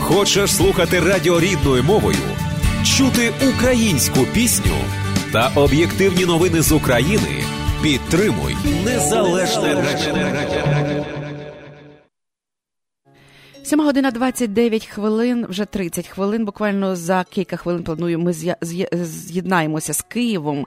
Хочеш слухати радіо рідною мовою, чути українську пісню та об'єктивні новини з України. Підтримуй незалежне радіо. 7 година 29 хвилин, вже 30 хвилин. Буквально за кілька хвилин планую. Ми з'єднаємося з Києвом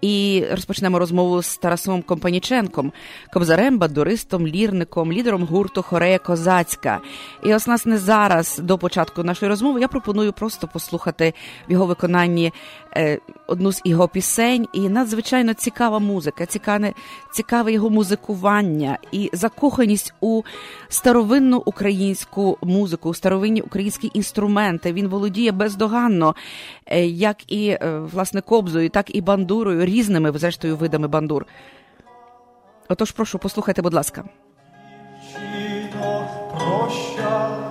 і розпочнемо розмову з Тарасом Компаніченком, кобзарем, бадуристом, лірником, лідером гурту Хорея Козацька. І ось нас не зараз до початку нашої розмови. Я пропоную просто послухати в його виконанні е, одну з його пісень. І надзвичайно цікава музика, цікаве, цікаве його музикування і закоханість у старовинну українську музику, у старовинні українські інструменти. Він володіє бездоганно, е, як і е, власне кобзою, так і бандурою різними зрештою видами бандур. Отож, прошу, послухайте, будь ласка. Ручки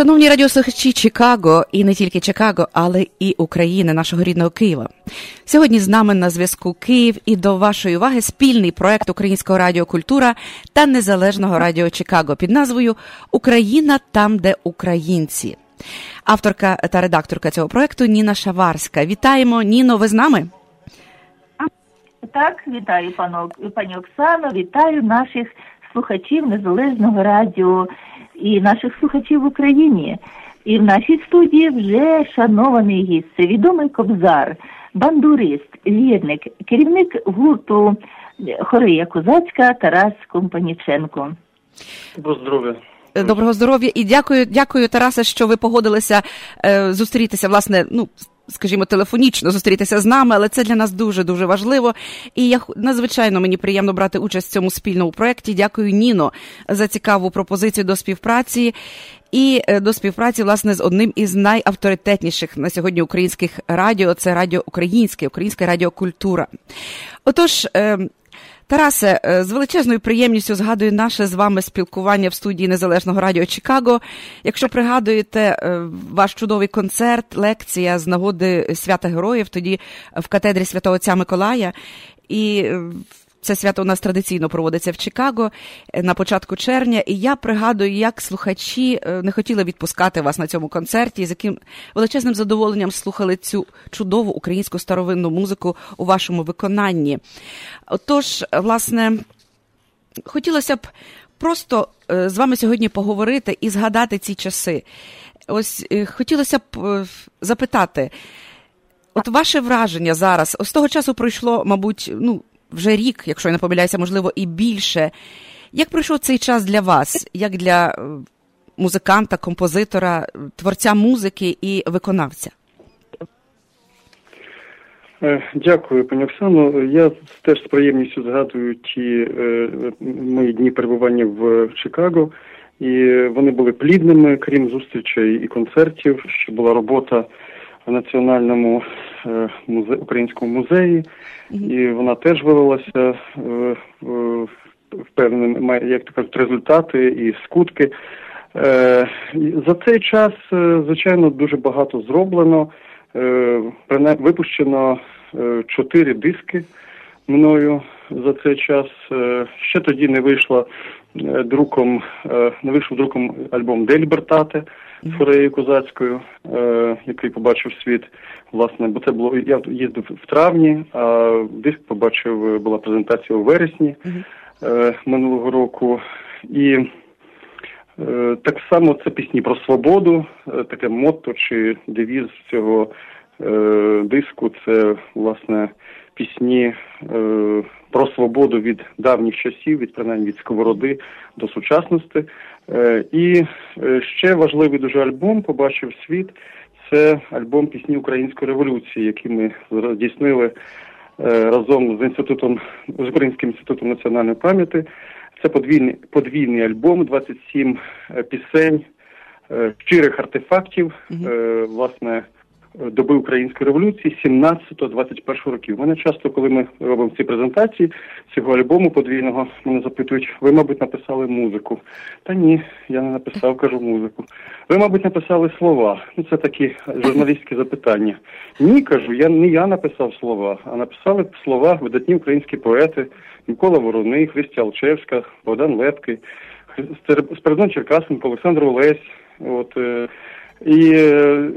шановні радіослухачі Чикаго і не тільки Чикаго, але і України, нашого рідного Києва. Сьогодні з нами на зв'язку Київ і до вашої уваги спільний проект Українського радіо Культура та Незалежного радіо Чикаго під назвою Україна там, де українці. Авторка та редакторка цього проекту Ніна Шаварська. Вітаємо, Ніно. Ви з нами? Так, вітаю пану пані Оксано, вітаю наших слухачів Незалежного радіо і наших слухачів в Україні. І в нашій студії вже шанований гість, це відомий кобзар, бандурист, вірник, керівник гурту Хорея Козацька Тарас Компаніченко. Доброго здоров'я. Доброго здоров'я і дякую, дякую, Тарасе, що ви погодилися е, зустрітися, власне, ну скажімо, телефонічно зустрітися з нами, але це для нас дуже дуже важливо. І я надзвичайно мені приємно брати участь в цьому спільному проєкті. Дякую, Ніно, за цікаву пропозицію до співпраці. І е, до співпраці власне з одним із найавторитетніших на сьогодні українських радіо це радіо українське, українська радіокультура. Отож, ем, Тарасе, е, з величезною приємністю згадую наше з вами спілкування в студії Незалежного радіо Чикаго. Якщо пригадуєте е, ваш чудовий концерт, лекція з нагоди свята героїв, тоді в катедрі святого Отця Миколая. І е, це свято у нас традиційно проводиться в Чикаго е, на початку червня, і я пригадую, як слухачі е, не хотіли відпускати вас на цьому концерті, з яким величезним задоволенням слухали цю чудову українську старовинну музику у вашому виконанні. Отож, власне, хотілося б просто е, з вами сьогодні поговорити і згадати ці часи. Ось хотілося б запитати. От ваше враження зараз, з того часу пройшло, мабуть, ну вже рік, якщо я не помиляюся, можливо, і більше. Як пройшов цей час для вас, як для е, музиканта, композитора, творця музики і виконавця? Е, дякую, пані Оксано. Я теж з приємністю згадую ті е, мої дні перебування в Чикаго, і вони були плідними, крім зустрічей і концертів. Що була робота в національному е, музе... українському музеї, і вона теж вивелася в певним, як то кажуть, результати і скутки. Е, За цей час, е, звичайно, дуже багато зроблено. Е, Випущено е, чотири диски мною за цей час. Е, Ще тоді не вийшла е, друком, е, не вийшов друком альбом Дель Фореєю Козацькою, е, який побачив світ. Власне, бо це було я їздив в травні, а диск побачив була презентація у вересні е, минулого року. І Е, Так само це пісні про свободу, е, таке мотто чи девіз цього е, диску. Це власне пісні е, про свободу від давніх часів, від принаймні від сковороди до сучасності. Е, і е, ще важливий дуже альбом побачив світ. Це альбом пісні Української революції, який ми здійснили е, разом з інститутом з Українським інститутом національної пам'яті. Це подвійний подвійний альбом, 27 е, пісень, щирих артефактів, Угу. власне, доби української революції 17-21 років. Мене часто, коли ми робимо ці презентації цього альбому подвійного, мене запитують, ви, мабуть, написали музику. Та ні, я не написав, кажу музику. Ви, мабуть, написали слова. Ну, це такі журналістські запитання. Ні, кажу, я не я написав слова, а написали слова видатні українські поети Микола Вороний, Христя Алчевська, Богдан Лепкий, Спиридон Черкасенко, Олександр Олесь. От, е, і,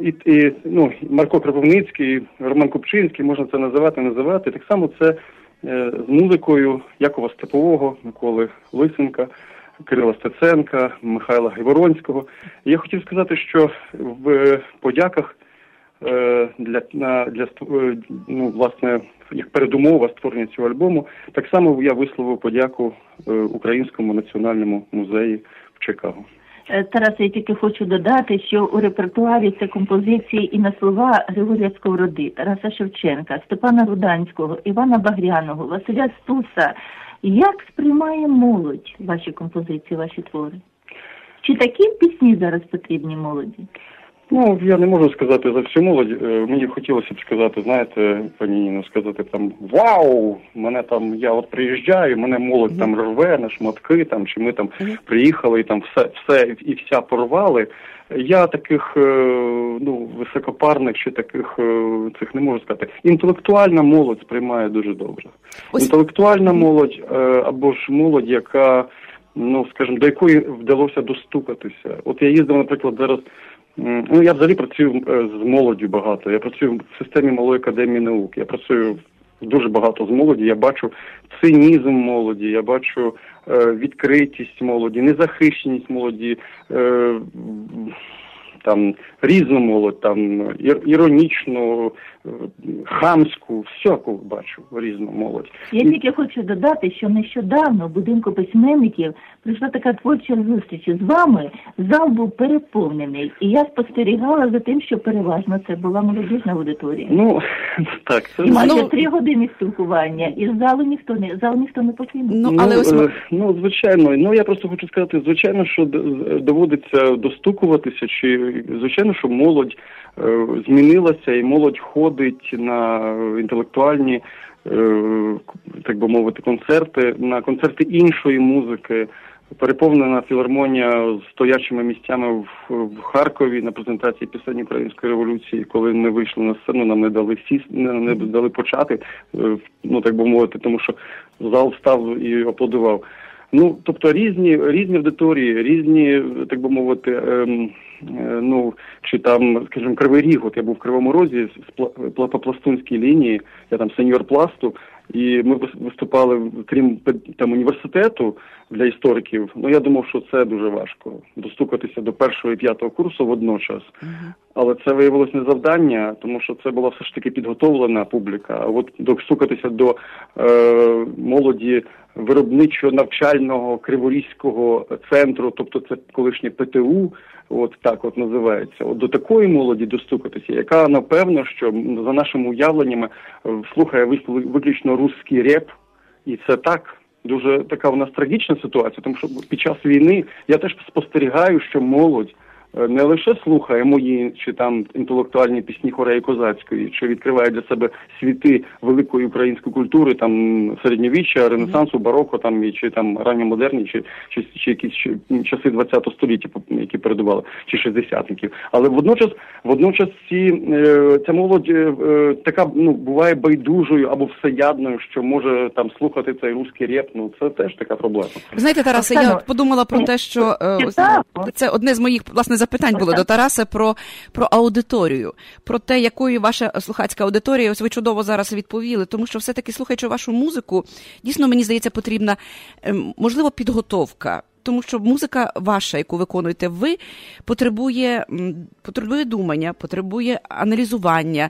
і, і ну, Марко Кропивницький, Роман Купчинський, можна це називати, називати. Так само це е, з музикою Якова Степового, Миколи Лисенка, Кирила Стеценка, Михайла Гайворонського. І я хотів сказати, що в е, подяках е, для, на, для е, ну, власне, як передумова створення цього альбому, так само я висловив подяку е, Українському національному музеї в Чикаго. Е, Тарас, я тільки хочу додати, що у репертуарі це композиції і на слова Григорія Сковороди, Тараса Шевченка, Степана Руданського, Івана Багряного, Василя Стуса. Як сприймає молодь ваші композиції, ваші твори? Чи такі пісні зараз потрібні молоді? Ну, я не можу сказати за всю молодь. Е, Мені хотілося б сказати, знаєте, пані Ніно, сказати там Вау! Мене там, я от приїжджаю, мене молодь там рве на шматки, там чи ми там приїхали і там все, все і вся порвали. Я таких е, ну високопарних чи таких е, цих не можу сказати. Інтелектуальна молодь сприймає дуже добре. Ось- Інтелектуальна молодь або ж молодь, яка ну скажімо, до якої вдалося достукатися. От я їздив, наприклад, зараз. Ну, я взагалі працюю е, з молоддю багато. Я працюю в системі малої академії наук. Я працюю дуже багато з молоді. Я бачу цинізм молоді, я бачу е, відкритість молоді, незахищеність молоді, е, там різну молодь, там іронічну, хамську, всяку бачу різну молодь. Я тільки хочу додати, що нещодавно в будинку письменників прийшла така творча зустріч з вами. Зал був переповнений, і я спостерігала за тим, що переважно це була молодіжна аудиторія. Ну так, це І майже Ну- три години спілкування, і з залу ніхто не зал ніхто не покинув. Ну, але ось е, ну звичайно, ну я просто хочу сказати, звичайно, що доводиться достукуватися, чи звичайно, що молодь е, змінилася, і молодь ходить на інтелектуальні, е, так би мовити, концерти, на концерти іншої музики. Переповнена філармонія з стоячими місцями в, в Харкові на презентації пісень Української революції. Коли ми вийшли на сцену, нам не дали сіс, не, не дали почати. е, Ну так би мовити, тому що зал став і аплодував. Ну, тобто різні різні аудиторії, різні, так би мовити, ем, е, ну чи там, скажімо, кривий ріг. От я був в Кривому Розі з по пластунській лінії, я там сеньор пласту, і ми вис- виступали крім там університету для істориків. Ну я думав, що це дуже важко достукатися до першого і п'ятого курсу водночас. Але це виявилось не завдання, тому що це була все ж таки підготовлена публіка. А от достукатися до е, молоді виробничо-навчального криворізького центру, тобто це колишнє ПТУ, от так от називається. От до такої молоді достукатися, яка напевно, що за нашими уявленнями е, слухає виключно русський реп, і це так. Дуже така у нас трагічна ситуація, тому що під час війни я теж спостерігаю, що молодь не лише слухає мої чи там інтелектуальні пісні Хореї Козацької, чи відкриває для себе світи великої української культури, там середньовіччя, ренесансу, бароко, там і чи там ранньомодерні, чи чи, чи якісь часи ХХ століття, які передували, чи шістдесятників. Але водночас, водночас ці ця молодь така ну буває байдужою або всеядною, що може там слухати цей русський реп. Ну це теж така проблема. Знаєте, Тарасе, я подумала про те, що це одне з моїх власне запитань було до Тараса про про аудиторію, про те, якою ваша слухацька аудиторія. Ось ви чудово зараз відповіли, тому що все таки слухаючи вашу музику, дійсно мені здається, потрібна ем, можливо підготовка тому що музика ваша, яку виконуєте ви, потребує потребує думання, потребує аналізування,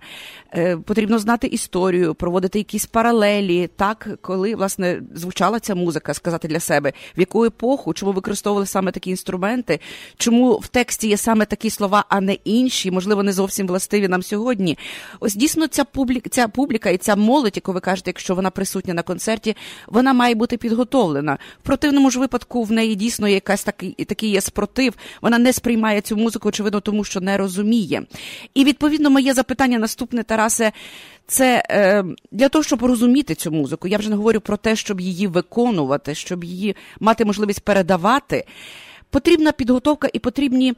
е, потрібно знати історію, проводити якісь паралелі, так, коли власне звучала ця музика, сказати для себе, в яку епоху, чому використовували саме такі інструменти, чому в тексті є саме такі слова, а не інші, можливо, не зовсім властиві нам сьогодні. Ось дійсно ця публіка, ця публіка і ця молодь, яку ви кажете, якщо вона присутня на концерті, вона має бути підготовлена. В противному ж випадку в неї дійсно якась такий такий є спротив. Вона не сприймає цю музику, очевидно, тому що не розуміє. І відповідно моє запитання наступне, Тарасе, це е, для того, щоб розуміти цю музику. Я вже не говорю про те, щоб її виконувати, щоб її мати можливість передавати. Потрібна підготовка і потрібні.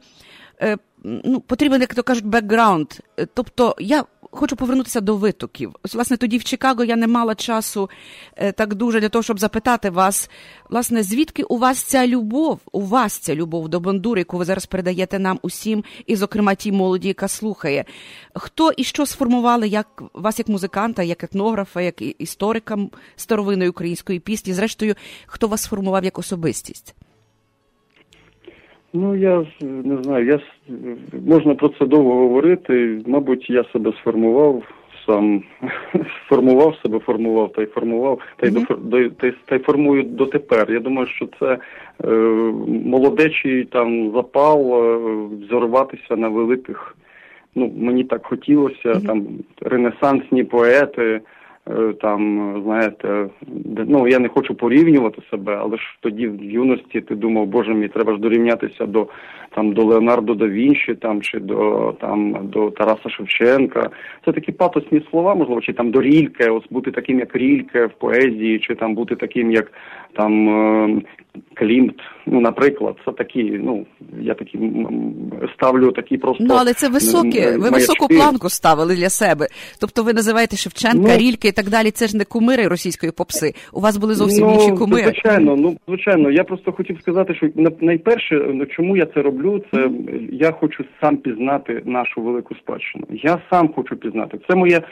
Е, ну, Потрібен, як то кажуть, бекграунд. Тобто я хочу повернутися до витоків. Ось, власне, тоді в Чикаго я не мала часу е, так дуже для того, щоб запитати вас, власне, звідки у вас ця любов, у вас ця любов до бандури, яку ви зараз передаєте нам усім, і, зокрема, тій молоді, яка слухає. Хто і що сформували як вас як музиканта, як етнографа, як історика старовинної української пісні? Зрештою, хто вас сформував як особистість? Ну я не знаю, я можна про це довго говорити. Мабуть, я себе сформував сам сформував себе, формував та й формував, та й mm-hmm. до та, та й формую дотепер. Я думаю, що це е, молодечий там запал е, взорватися на великих. Ну мені так хотілося, mm-hmm. там ренесансні поети. Е, там, знаєте, ну я не хочу порівнювати себе, але ж тоді в юності ти думав, боже мій, треба ж дорівнятися до там до Леонардо да Вінчі, там чи до там до Тараса Шевченка. Це такі патосні слова, можливо, чи там до Рільке, ось бути таким, як Рільке в поезії, чи там бути таким, як там е, Клімт. Ну, наприклад, це такі. Ну я такі ставлю такі просто. Ну але це високі. Ви високу планку ставили для себе. Тобто, ви називаєте Шевченка, ну, Рільке так далі. Це ж не кумири російської попси. У вас були зовсім ну, інші кумири. Звичайно, ну звичайно. Я просто хотів сказати, що найперше, ну чому я це роблю, це я хочу сам пізнати нашу велику спадщину. Я сам хочу пізнати. Це моє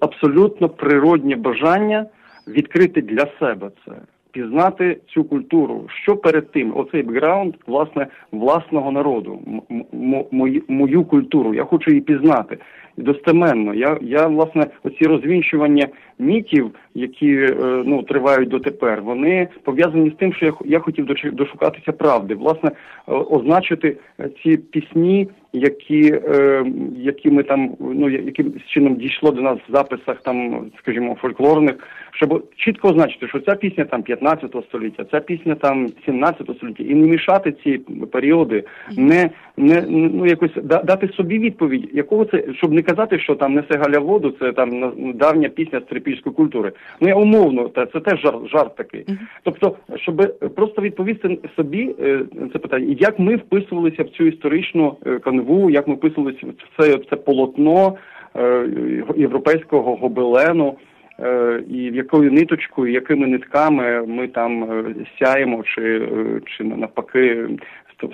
абсолютно природнє бажання відкрити для себе це пізнати цю культуру. Що перед тим, оцей бекграунд, власне, власного народу, м- мою, мою культуру. Я хочу її пізнати достеменно. Я я власне оці розвінчування мітів, які е, ну тривають дотепер, вони пов'язані з тим, що я я хотів дошукатися правди, власне, означити ці пісні, які е, які ми там ну яким чином дійшло до нас в записах, там скажімо, фольклорних, щоб чітко означити, що ця пісня там 15 століття, ця пісня там 17 століття, і не мішати ці періоди, не не ну якось дати собі відповідь, якого це щоб не казати, що там несе галя воду, це там давня пісня стрипільської культури. Ну я умовно, та це теж жарт, жарт такий. Тобто, щоб просто відповісти собі е, це питання, як ми вписувалися в цю історичну е, канву, як ми вписувалися в це, в це полотно е, європейського гобелену. І в якою ниточкою, якими нитками ми там сяємо, чи чи навпаки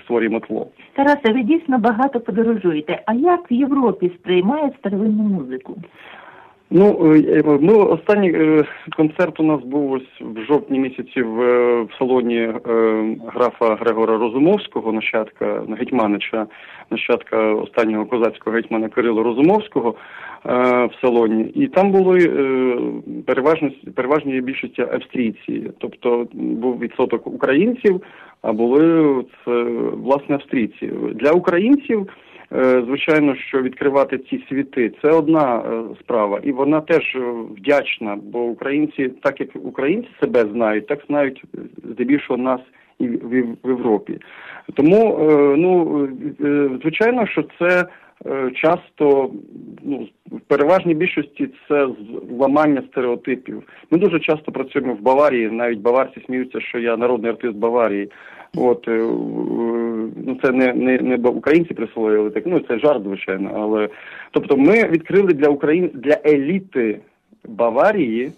створюємо тло. Тарасе, ви дійсно багато подорожуєте. А як в Європі сприймають старовинну музику? Ну е, ми останній е, концерт у нас був ось в жовтні місяці в, в салоні е, графа Грегора Розумовського, нащадка гетьманича, нащадка останнього козацького гетьмана Кирила Розумовського в салоні, і там були переважно переважній більшості австрійці, тобто був відсоток українців, а були це власне австрійці для українців. Е, звичайно, що відкривати ці світи це одна е, справа, і вона теж е, вдячна, бо українці, так як українці себе знають, так знають здебільшого нас і в, Європі. Тому ну звичайно, що це часто ну в переважній більшості це зламання стереотипів. Ми дуже часто працюємо в Баварії. Навіть баварці сміються, що я народний артист Баварії. От е, ну це не не, не українці присвоїли так. Ну це жарт, звичайно. Але тобто, ми відкрили для України для еліти Баварії,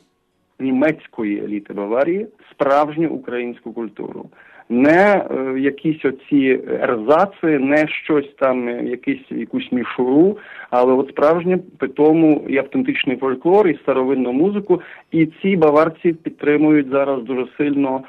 німецької еліти Баварії, справжню українську культуру не е, якісь оці ерзаци, не щось там, е, якийсь якусь мішуру, але от справжнє питому і автентичний фольклор, і старовинну музику. І ці баварці підтримують зараз дуже сильно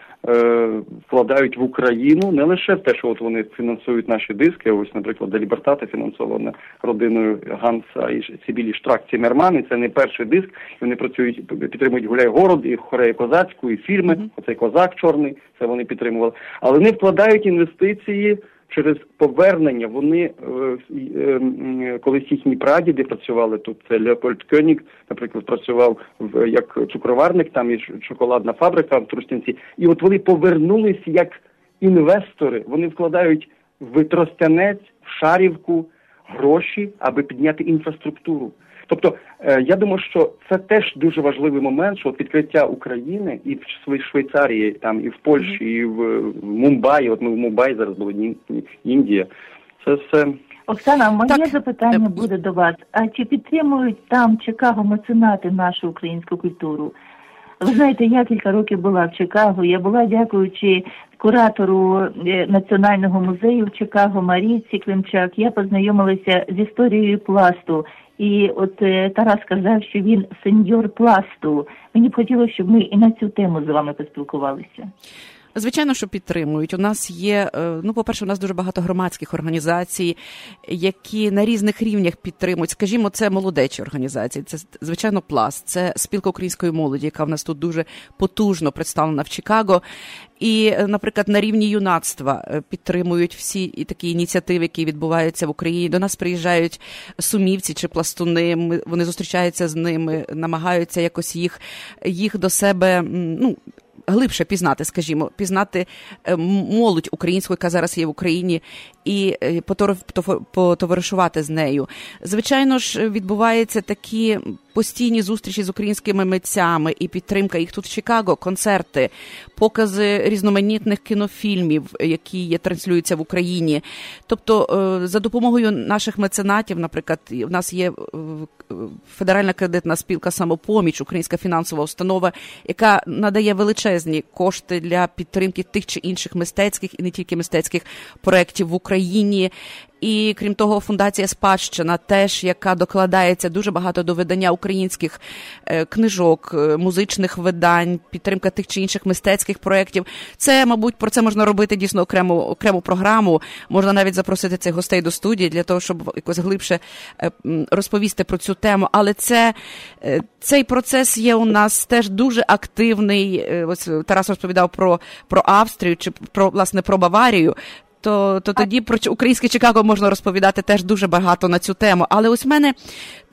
вкладають в Україну не лише в те, що от вони фінансують наші диски. Ось, наприклад, Делібертата фінансована родиною Ганса і Сибілі Штрак Цімерман, і Це не перший диск. І Вони працюють, підтримують гуляй город, і хорею козацьку, і фільми. Mm-hmm. Оцей козак чорний. Це вони підтримували. Але вони вкладають інвестиції через повернення. Вони е, е, колись їхні прадіди працювали тут. Це Леопольд Кьонік, наприклад, працював в як цукроварник, там і шоколадна фабрика в Трустянці. І от вони повернулись як інвестори. Вони вкладають в Тростянець, в Шарівку гроші, аби підняти інфраструктуру. Тобто е, я думаю, що це теж дуже важливий момент, що відкриття України і в Швейцарії, там і в Польщі, і в Мумбаї. От ми в Мумбаї зараз були Індія. Це все. Оксана, моє так. запитання е, буде до вас. А чи підтримують там Чикаго меценати нашу українську культуру? Ви знаєте, я кілька років була в Чикаго. Я була, дякуючи куратору е, національного музею в Чикаго Марійці Климчак. Я познайомилася з історією пласту. І от е, Тарас сказав, що він сеньор пласту. Мені б хотілося, щоб ми і на цю тему з вами поспілкувалися. Звичайно, що підтримують. У нас є, е, ну, по-перше, у нас дуже багато громадських організацій, які на різних рівнях підтримують. Скажімо, це молодечі організації, це звичайно пласт, це спілка української молоді, яка в нас тут дуже потужно представлена в Чикаго. І, е, наприклад, на рівні юнацтва е, підтримують всі і такі ініціативи, які відбуваються в Україні. До нас приїжджають сумівці чи пластуни. Вони зустрічаються з ними, намагаються якось їх їх до себе ну глибше пізнати, скажімо, пізнати е, молодь українську, яка зараз є в Україні, і е, потоваришувати з нею. Звичайно ж, відбуваються такі постійні зустрічі з українськими митцями і підтримка їх тут в Чикаго, концерти, покази різноманітних кінофільмів, які є транслюються в Україні. Тобто, е, за допомогою наших меценатів, наприклад, у нас є федеральна кредитна спілка самопоміч, українська фінансова установа, яка надає величезні кошти для підтримки тих чи інших мистецьких і не тільки мистецьких проєктів в Україні. І крім того, фундація спадщина, теж яка докладається дуже багато до видання українських е, книжок, е, музичних видань, підтримка тих чи інших мистецьких проєктів. Це, мабуть, про це можна робити дійсно окрему окрему програму. Можна навіть запросити цих гостей до студії для того, щоб якось глибше е, розповісти про цю тему. Але це цей процес є у нас теж дуже активний. Ось Тарас розповідав про, про Австрію чи про власне про Баварію то то тоді про українське Чикаго можна розповідати теж дуже багато на цю тему. Але ось в мене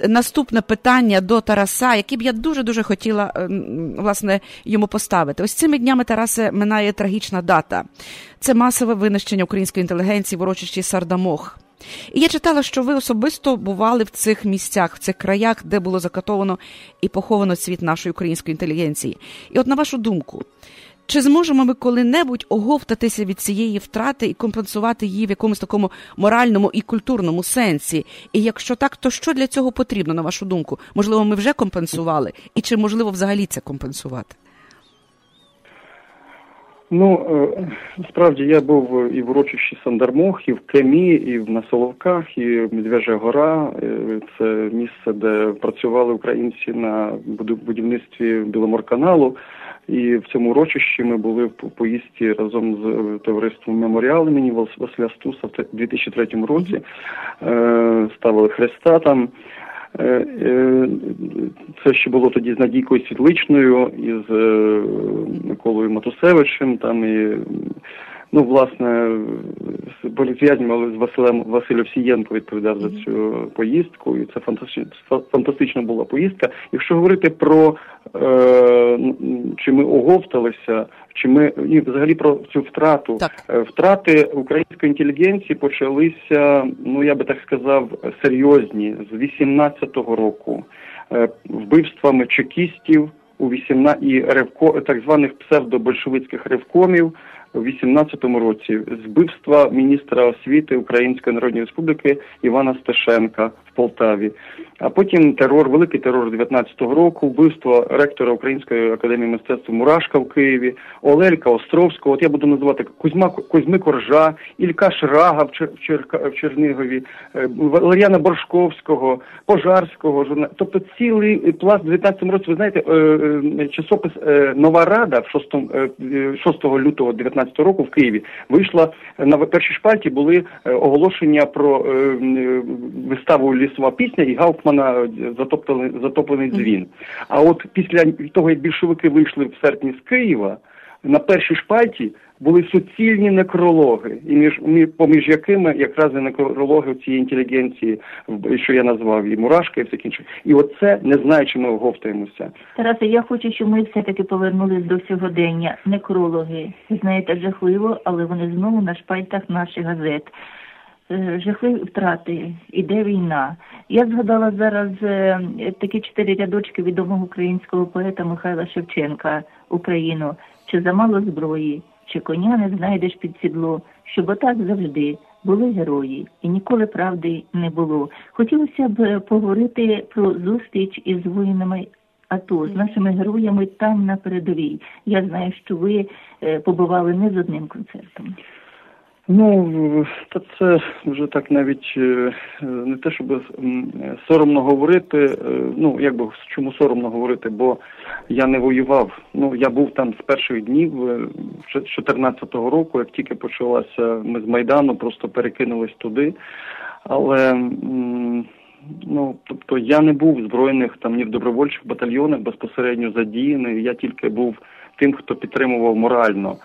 наступне питання до Тараса, яке б я дуже дуже хотіла е, власне йому поставити. Ось цими днями Тарасе минає трагічна дата. Це масове винищення української інтелігенції в урочищі Сардамох. І я читала, що ви особисто бували в цих місцях, в цих краях, де було закатовано і поховано світ нашої української інтелігенції. І от на вашу думку, чи зможемо ми коли-небудь оговтатися від цієї втрати і компенсувати її в якомусь такому моральному і культурному сенсі? І якщо так, то що для цього потрібно, на вашу думку? Можливо, ми вже компенсували, і чи можливо взагалі це компенсувати? Ну е, справді я був і в урочищі Сандармох, і в Кемі, і в Насоловках, і в Медвежа Гора. Е, це місце, де працювали українці на будівництві Біломорканалу. І в цьому урочищі ми були в поїздці разом з е, товариством меморіал імені Василя Стуса в 2003 році. Е, ставили хреста там. Е, це ще було тоді з Надійкою Світличною і з Миколою Матусевичем. Там і ну власне політв'язням, але з Василем Василем Сієнко відповідав за цю поїздку, і це фантастична фантастична була поїздка. Якщо говорити про чи ми оговталися, чи ми і взагалі про цю втрату. Так. Е, втрати української інтелігенції почалися, ну я би так сказав, серйозні з 18-го року. Е, вбивствами чекістів у 18 і ревко так званих псевдобольшевицьких ревкомів у 18-му році, збивства міністра освіти Української Народної Республіки Івана Стешенка Полтаві. А потім терор, великий терор 19-го року, вбивство ректора Української академії мистецтв Мурашка в Києві, Олелька Островського. От я буду називати Кузьма Кузьми Коржа, Ілька Шрага в, Чер, в, Черка- в Чернігові, е, Валеріана Боршковського, Пожарського. журна- Тобто цілий пласт в 19-му році. Ви знаєте, е, е, часопис е, Нова Рада в 6, е, е, 6 лютого 19 року в Києві вийшла е, на першій шпальті були е, оголошення про е, е, виставу лісова пісня і Гауфмана е, затоплений, затоплений дзвін. А от після того, як більшовики вийшли в серпні з Києва, на першій шпальті були суцільні некрологи, і між поміж якими якраз і некрологи цієї інтелігенції, що я назвав, і Мурашка, і все інше. І оце не знаю, чи ми оговтаємося. Тарасе, я хочу, щоб ми все-таки повернулись до сьогодення. Некрологи, знаєте, жахливо, але вони знову на шпальтах наших газет. Е, Жахливі втрати, іде війна. Я згадала зараз е, такі чотири рядочки відомого українського поета Михайла Шевченка Україну. Чи замало зброї, чи коня не знайдеш під сідло, щоб отак завжди були герої, і ніколи правди не було. Хотілося б е, поговорити про зустріч із воїнами АТО, з нашими героями там на передовій. Я знаю, що ви побували не з одним концертом. Ну, та це вже так навіть е, не те, щоб соромно говорити. е, Ну, як би чому соромно говорити, бо я не воював. Ну, я був там з перших днів е, з 14-го року, як тільки почалася ми з Майдану, просто перекинулись туди. Але ну, тобто я не був в збройних там ні в добровольчих батальйонах безпосередньо задіяний. Я тільки був тим, хто підтримував морально.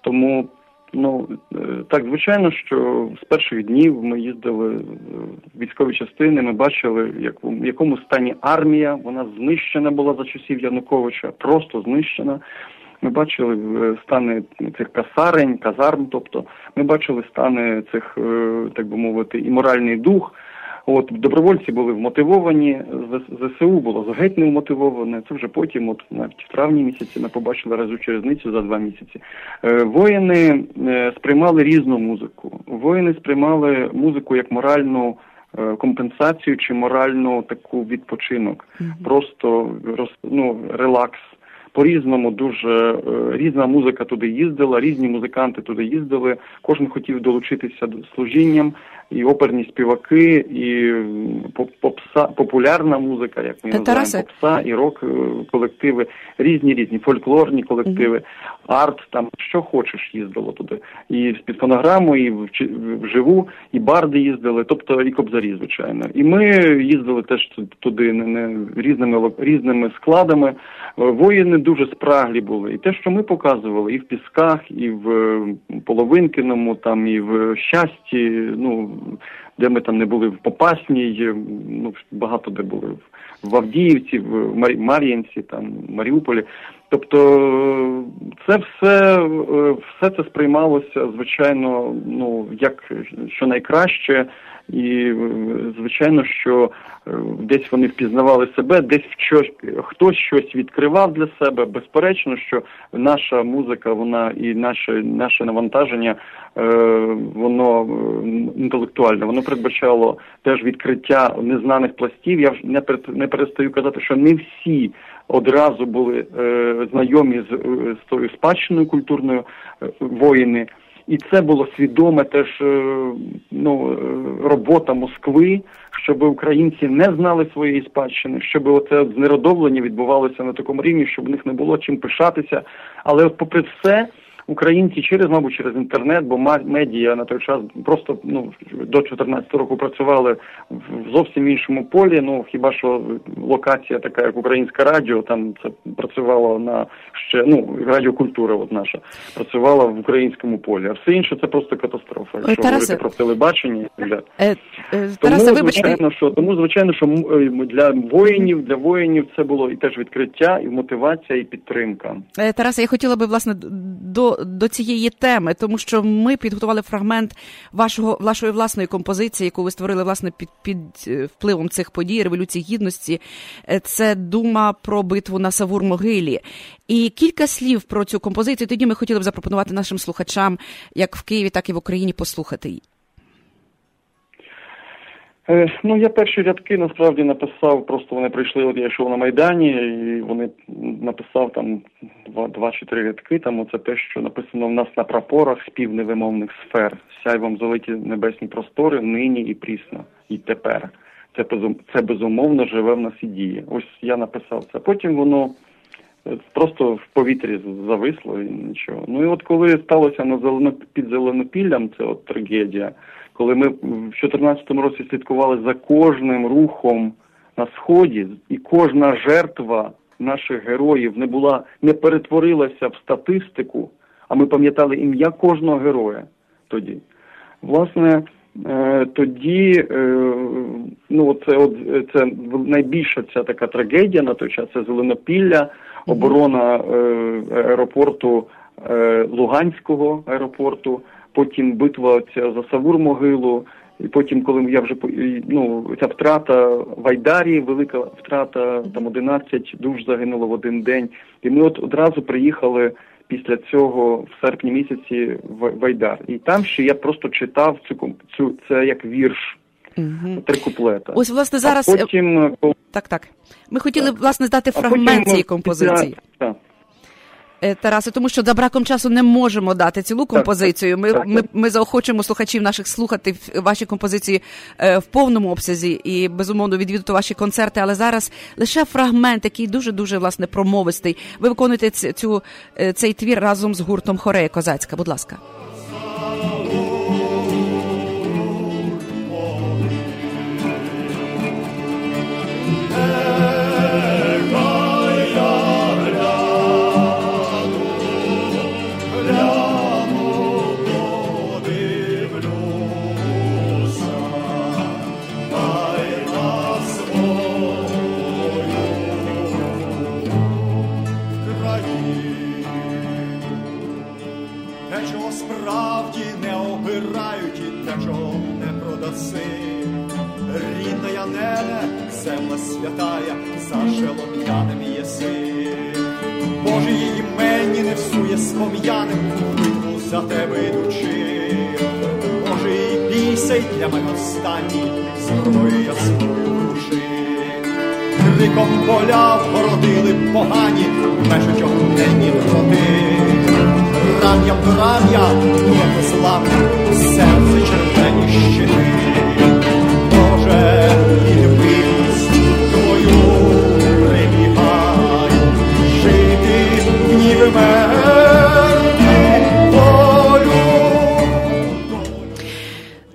Тому Ну е, так, звичайно, що з перших днів ми їздили в військові частини. Ми бачили, як в якому стані армія. Вона знищена була за часів Януковича, просто знищена. Ми бачили е, стани цих касарень, казарм. Тобто, ми бачили стани цих, е, так би мовити, і моральний дух. От добровольці були вмотивовані, ЗСУ було геть не вмотивоване. Це вже потім, от навіть в травні місяці, ми побачили разючу різницю за два місяці. Е, Воїни е, сприймали різну музику. Воїни сприймали музику як моральну е, компенсацію чи моральну таку відпочинок. Просто роз, ну, релакс. По-різному дуже е, різна музика туди їздила, різні музиканти туди їздили. Кожен хотів долучитися до служінням, і оперні співаки, і попса, популярна музика, як ми Е, називаємо, попса і рок е, колективи, різні різні фольклорні колективи, арт, там що хочеш їздило туди. І під фонограму, і вживу, і барди їздили, тобто і кобзарі, звичайно. І ми їздили теж ту- туди не, не різними різними складами. Е, Воїни дуже спраглі були. І те, що ми показували, і в Пісках, і в Половинкиному, там, і в Щасті, ну де ми там не були в Попасній, е, ну багато де були в Авдіївці, в Мар- Мар'їнці, там Маріуполі. Тобто е, це все, е, все це сприймалося, звичайно, ну як що найкраще, і е, звичайно, що е, десь вони впізнавали себе, десь щось, хтось щось відкривав для себе. Безперечно, що наша музика, вона і наше наше навантаження, е, воно інтелектуальне, воно передбачало теж відкриття незнаних пластів. Я вже не не перестаю казати, що не всі одразу були знайомі з, з тою спадщиною культурною воїни. І це було свідоме теж е, ну, е, робота Москви, щоб українці не знали своєї спадщини, щоб оце знеродовлення відбувалося на такому рівні, щоб в них не було чим пишатися. Але от попри все, українці через, мабуть, через інтернет, бо медіа на той час просто ну до 14 року працювали в зовсім іншому полі. Ну хіба що локація така, як українське радіо, там це працювало на ще ну радіокультура, от наша працювала в українському полі. А все інше це просто катастрофа. Якщо Тарасе, говорити про телебачення, для е, е, тому Тарасе, звичайно, що тому звичайно, що для воїнів для воїнів це було і теж відкриття, і мотивація, і підтримка. Е, Тарасе, я хотіла би власне до до цієї теми, тому що ми підготували фрагмент вашого вашої власної композиції, яку ви створили власне під під е, впливом цих подій революції гідності. Е, це дума про битву на Савур-Могилі. І кілька слів про цю композицію. Тоді ми хотіли б запропонувати нашим слухачам, як в Києві, так і в Україні, послухати її. Е, ну, я перші рядки насправді написав, просто вони прийшли, от я йшов на Майдані, і вони написав там два два чи три рядки. Там оце те, що написано в нас на прапорах спів невимовних сфер. Сяй вам золоті небесні простори, нині і прісно, і тепер. Це це безумовно живе в нас і діє. Ось я написав це. Потім воно е, просто в повітрі зависло і нічого. Ну і от коли сталося на зелено під зеленопіллям, це от трагедія коли ми в 2014 році слідкували за кожним рухом на сході, і кожна жертва наших героїв не була, не перетворилася в статистику, а ми пам'ятали ім'я кожного героя тоді. Власне, е, тоді е, ну це от це найбільша ця така трагедія на той час. Це Зеленопілля, оборона е, аеропорту Луганського аеропорту потім битва ця за Савур-могилу, і потім, коли я вже ну, ця втрата в Айдарі, велика втрата, там 11 душ загинуло в один день. І ми от одразу приїхали після цього в серпні місяці в Айдар. І там ще я просто читав цю цю це як вірш. Угу. Три куплета. Ось, власне, зараз. А потім... Так, так. Ми хотіли, так. власне, здати фрагмент цієї композиції. Так. Е, Тарасе, тому що за браком часу не можемо дати цілу композицію. Ми ми, ми заохочуємо слухачів наших слухати ваші композиції е, в повному обсязі і безумовно відвідати ваші концерти. Але зараз лише фрагмент, який дуже дуже власне промовистий. Ви виконуєте цю е, цей твір разом з гуртом Хорея Козацька. Будь ласка. те, чого справді не обирають, і те, чого не продаси. Рідна небе, земля святая, за желоб'яним єси. Боже її мені не всує спом'яним, битву за тебе йдучи. Боже, і для мене останній, зброю ясною душі віком поля вгородили погані, межі чогненні роти. Рання, рання, не слам, серце червені щити, Боже, і любість твою прибігаю, жити ніби мертві.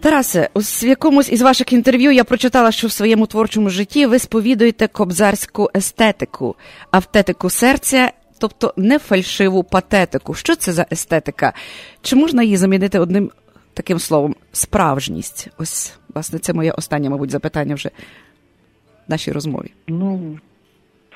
Тарасе, в якомусь із ваших інтерв'ю я прочитала, що в своєму творчому житті ви сповідуєте кобзарську естетику, автетику серця, тобто не фальшиву патетику. Що це за естетика? Чи можна її замінити одним таким словом справжність? Ось, власне, це моє останнє, мабуть, запитання вже в нашій розмові. Ну,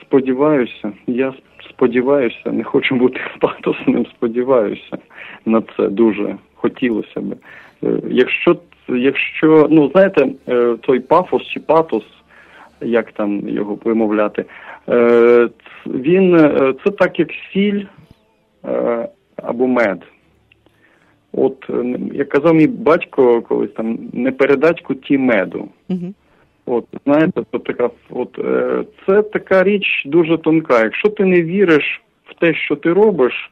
сподіваюся, я сподіваюся, не хочу бути патосним, сподіваюся на це дуже хотілося би. Е, якщо якщо, ну знаєте, е, той пафос чи патос, як там його вимовляти, е, він це так як сіль або мед. От як казав мій батько колись там не передать куті меду. Угу. От знаєте, це така, от це така річ дуже тонка. Якщо ти не віриш в те, що ти робиш,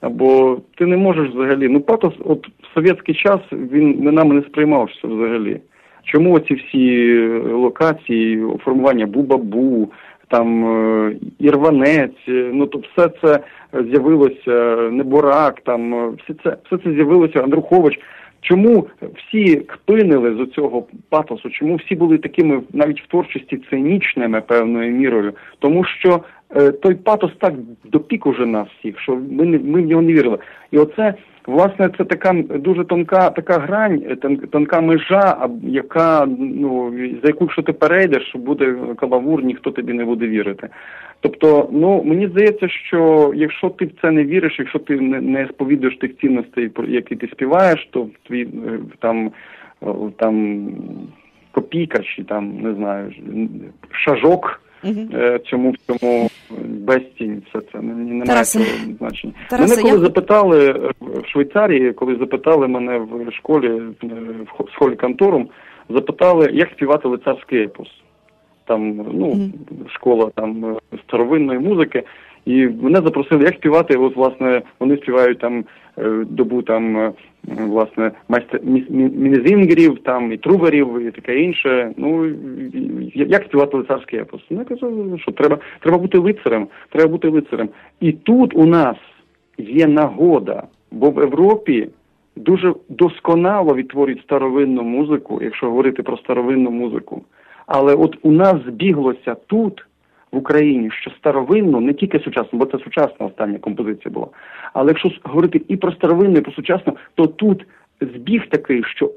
або ти не можеш взагалі. Ну, патос, от в совєтський час він нами не сприймався взагалі. Чому ці всі локації, формування Бу-Бабу, там Ірванець, ну то все це з'явилося, Неборак, там все це все це з'явилося, Андрухович. Чому всі кпинили з цього патосу? Чому всі були такими навіть в творчості цинічними певною мірою? Тому що е, той патос так допік уже нас всіх, що ми не ми в нього не вірили. І оце власне це така дуже тонка така грань, е, тонка межа, яка ну за яку якщо ти перейдеш, буде калавур, ніхто тобі не буде вірити. Тобто, ну мені здається, що якщо ти в це не віриш, якщо ти не, не сповідуєш тих цінностей, які ти співаєш, то твій е, там там копійка чи там не знаю шажок. Uh-huh. Цьому цьому безцінь все це не, не має значення. Тарасе, мене коли я... запитали в Швейцарії, коли запитали мене в школі в школі конторум, запитали, як співати лицарський епос там ну mm. школа там е, старовинної музики. І мене запросили, як співати. От власне вони співають там е, добу там е, власне майстер мінезінгерів, там і труберів, і таке інше. Ну як співати лицарський епос? Ну, я кажу, що треба треба бути лицарем, треба бути лицарем. І тут у нас є нагода, бо в Європі дуже досконало відтворюють старовинну музику, якщо говорити про старовинну музику. Але от у нас збіглося тут, в Україні, що старовинно, не тільки сучасно, бо це сучасна остання композиція була. Але якщо говорити і про старовинну, і про сучасну, то тут збіг такий, що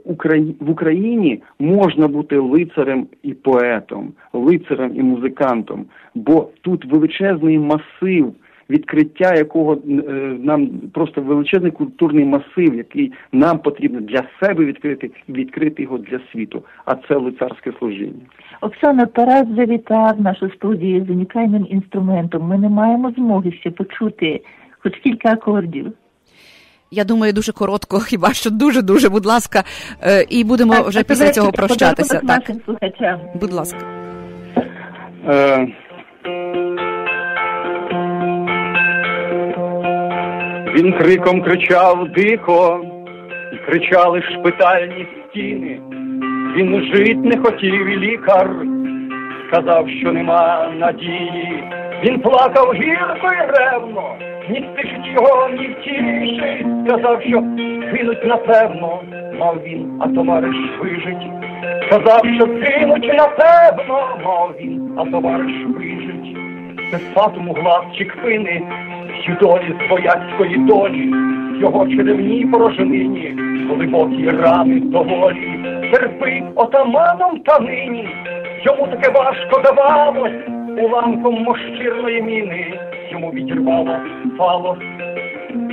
в Україні можна бути лицарем і поетом, лицарем і музикантом, бо тут величезний масив відкриття якого е, нам просто величезний культурний масив, який нам потрібно для себе відкрити, відкрити його для світу. А це лицарське служіння. Оксана Тарас завітав нашу студію з унікальним інструментом. Ми не маємо змоги ще почути хоч кілька акордів. Я думаю, дуже коротко, хіба що дуже дуже, будь ласка, е, і будемо так, вже після цього прощатися. Так, нашим слухачам. Будь ласка. Е, Він криком кричав дико, і кричали шпитальні стіни. Він жить не хотів і лікар, сказав, що нема надії. Він плакав гірко і ревно, ні стишить його, ні втішить. Сказав, що кинуть напевно, мав він, а товариш вижить. Сказав, що кинуть напевно, мав він, а товариш вижить. Без фатуму глаз чи кпини долі свояцької долі, його черевній порожнині, глибокі рани доволі, терпи отаманом та нині, йому таке важко давалось, уламком мощирної міни, йому відірвало фало,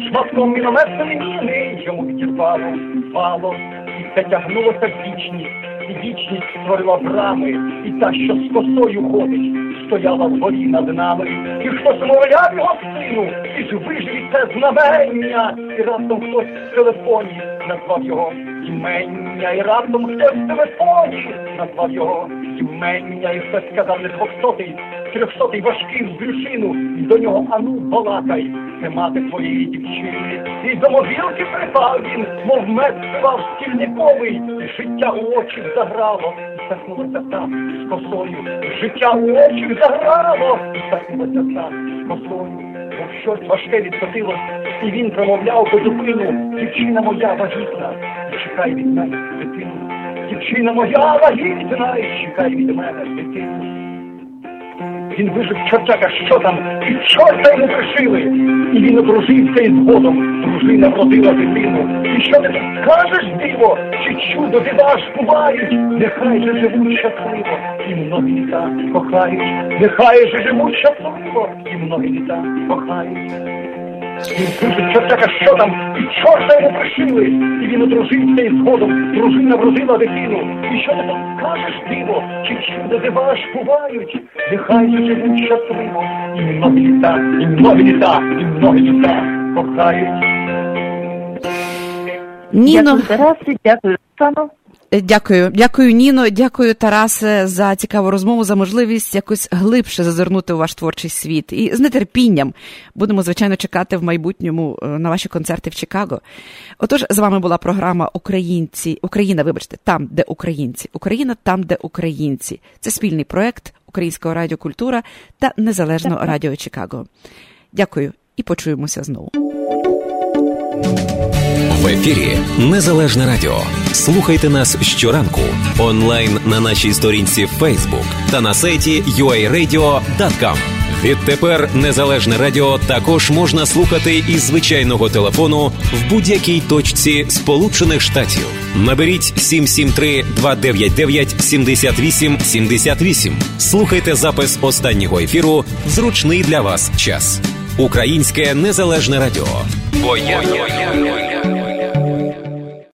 шматком мінометної міни, йому відірвало фало, і це тягнулося в вічність. І вічність створила брами, і та, що з косою ходить, стояла вгорі над нами, і хтось мовляв його сину, і ж виживіть це знамення, і раптом хтось в телефоні назвав його імення, і раптом хтось в телефоні назвав його імення, і хтось сказав не двохсотий, трьохсотий важкий в брюшину, і до нього ану балакай, це мати твоєї дівчини. І до могилки припав він, мов мед спав стільниковий, і життя у очі заграло, і сахнулося там косою. Життя у очі заграло, і сахнулося там косою. Бо щось важке відкотилось, і він промовляв безупину, дівчина моя вагітна, чекай від мене дитину. Дівчина моя вагітна, і чекай від мене дитину. Він вижив чортака, що там, і чорта йому пришили. І він одружився із згодом, дружина родила дитину. І що ти скажеш, диво, чи чудо ти ж бувають? Нехай же живуть щасливо, і многі літа кохають. Нехай же живуть щасливо, і многі літа кохають. Чортяка, що там? Чорта йому пришили. І він одружився і згодом дружина вродила дитину. І що ти там скажеш, диво? Чи чудо дива ж бувають? Нехай же живуть щасливо. І многі літа, і многі літа, і многі літа кохають. Ніно. Дякую, Тарасе, дякую, Оксано. Дякую, дякую, Ніно. Дякую, Тарасе, за цікаву розмову, за можливість якось глибше зазирнути у ваш творчий світ. І з нетерпінням будемо, звичайно, чекати в майбутньому е, на ваші концерти в Чикаго. Отож, з вами була програма Українці, Україна, вибачте, там, де українці, Україна там, де українці. Це спільний проект Українського радіо Культура та Незалежного радіо Чикаго. Дякую і почуємося знову. Ефірі Незалежне Радіо. Слухайте нас щоранку онлайн на нашій сторінці Facebook та на сайті uaradio.com. Відтепер Незалежне Радіо також можна слухати із звичайного телефону в будь-якій точці Сполучених Штатів. Наберіть 773-299-78-78. Слухайте запис останнього ефіру в зручний для вас час. Українське незалежне радіо. Бо я, я, я, я.